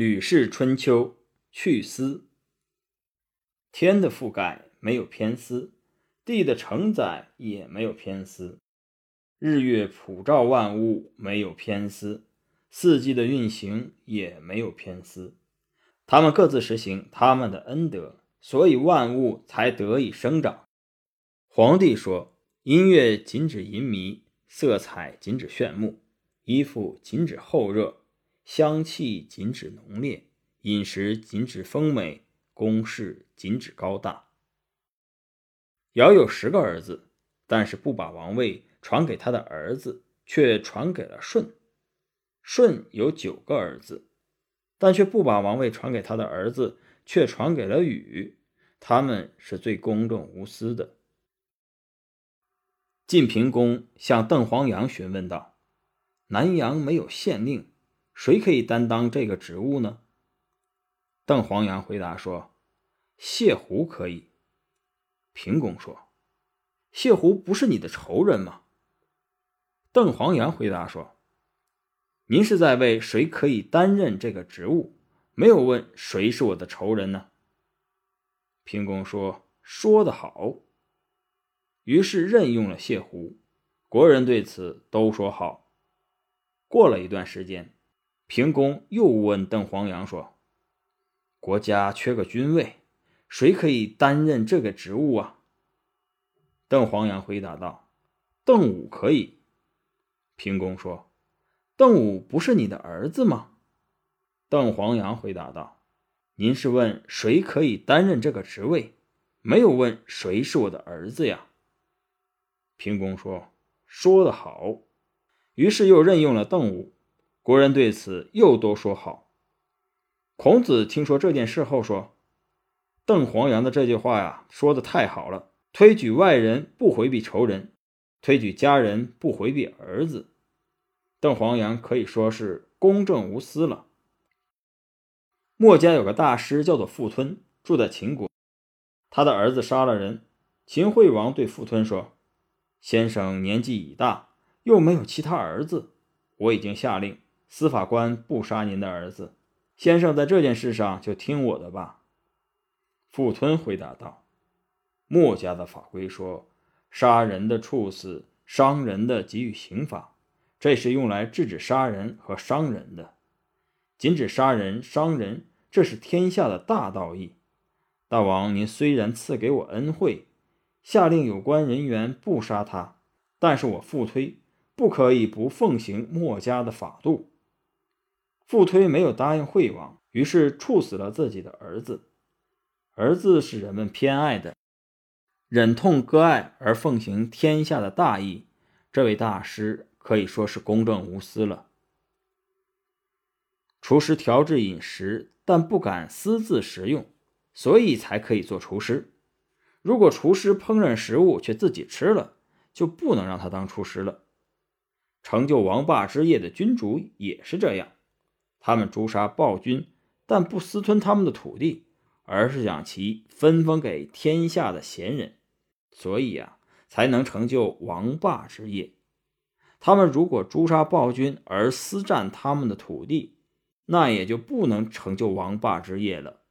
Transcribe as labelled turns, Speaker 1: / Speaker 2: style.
Speaker 1: 吕氏春秋去思。天的覆盖没有偏私，地的承载也没有偏私，日月普照万物没有偏私，四季的运行也没有偏私。他们各自实行他们的恩德，所以万物才得以生长。皇帝说：“音乐仅止淫靡，色彩仅止炫目，衣服仅止厚热。”香气禁止浓烈，饮食禁止丰美，宫室禁止高大。尧有十个儿子，但是不把王位传给他的儿子，却传给了舜。舜有九个儿子，但却不把王位传给他的儿子，却传给了禹。他们是最公正无私的。晋平公向邓黄羊询问道：“南阳没有县令。”谁可以担当这个职务呢？邓黄羊回答说：“谢胡可以。”平公说：“谢胡不是你的仇人吗？”邓黄羊回答说：“您是在问谁可以担任这个职务，没有问谁是我的仇人呢？”平公说：“说得好。”于是任用了谢胡，国人对此都说好。过了一段时间。平公又问邓黄羊说：“国家缺个军尉，谁可以担任这个职务啊？”邓黄羊回答道：“邓武可以。”平公说：“邓武不是你的儿子吗？”邓黄羊回答道：“您是问谁可以担任这个职位，没有问谁是我的儿子呀？”平公说：“说得好。”于是又任用了邓武。国人对此又都说好。孔子听说这件事后说：“邓黄阳的这句话呀，说的太好了。推举外人不回避仇人，推举家人不回避儿子。邓黄阳可以说是公正无私了。”墨家有个大师叫做傅吞，住在秦国。他的儿子杀了人，秦惠王对傅吞说：“先生年纪已大，又没有其他儿子，我已经下令。”司法官不杀您的儿子，先生在这件事上就听我的吧。”傅吞回答道，“墨家的法规说，杀人的处死，伤人的给予刑罚，这是用来制止杀人和伤人的。禁止杀人伤人，这是天下的大道义。大王，您虽然赐给我恩惠，下令有关人员不杀他，但是我傅推不可以不奉行墨家的法度。”傅推没有答应惠王，于是处死了自己的儿子。儿子是人们偏爱的，忍痛割爱而奉行天下的大义，这位大师可以说是公正无私了。厨师调制饮食，但不敢私自食用，所以才可以做厨师。如果厨师烹饪食物却自己吃了，就不能让他当厨师了。成就王霸之业的君主也是这样。他们诛杀暴君，但不私吞他们的土地，而是将其分封给天下的贤人，所以啊，才能成就王霸之业。他们如果诛杀暴君而私占他们的土地，那也就不能成就王霸之业了。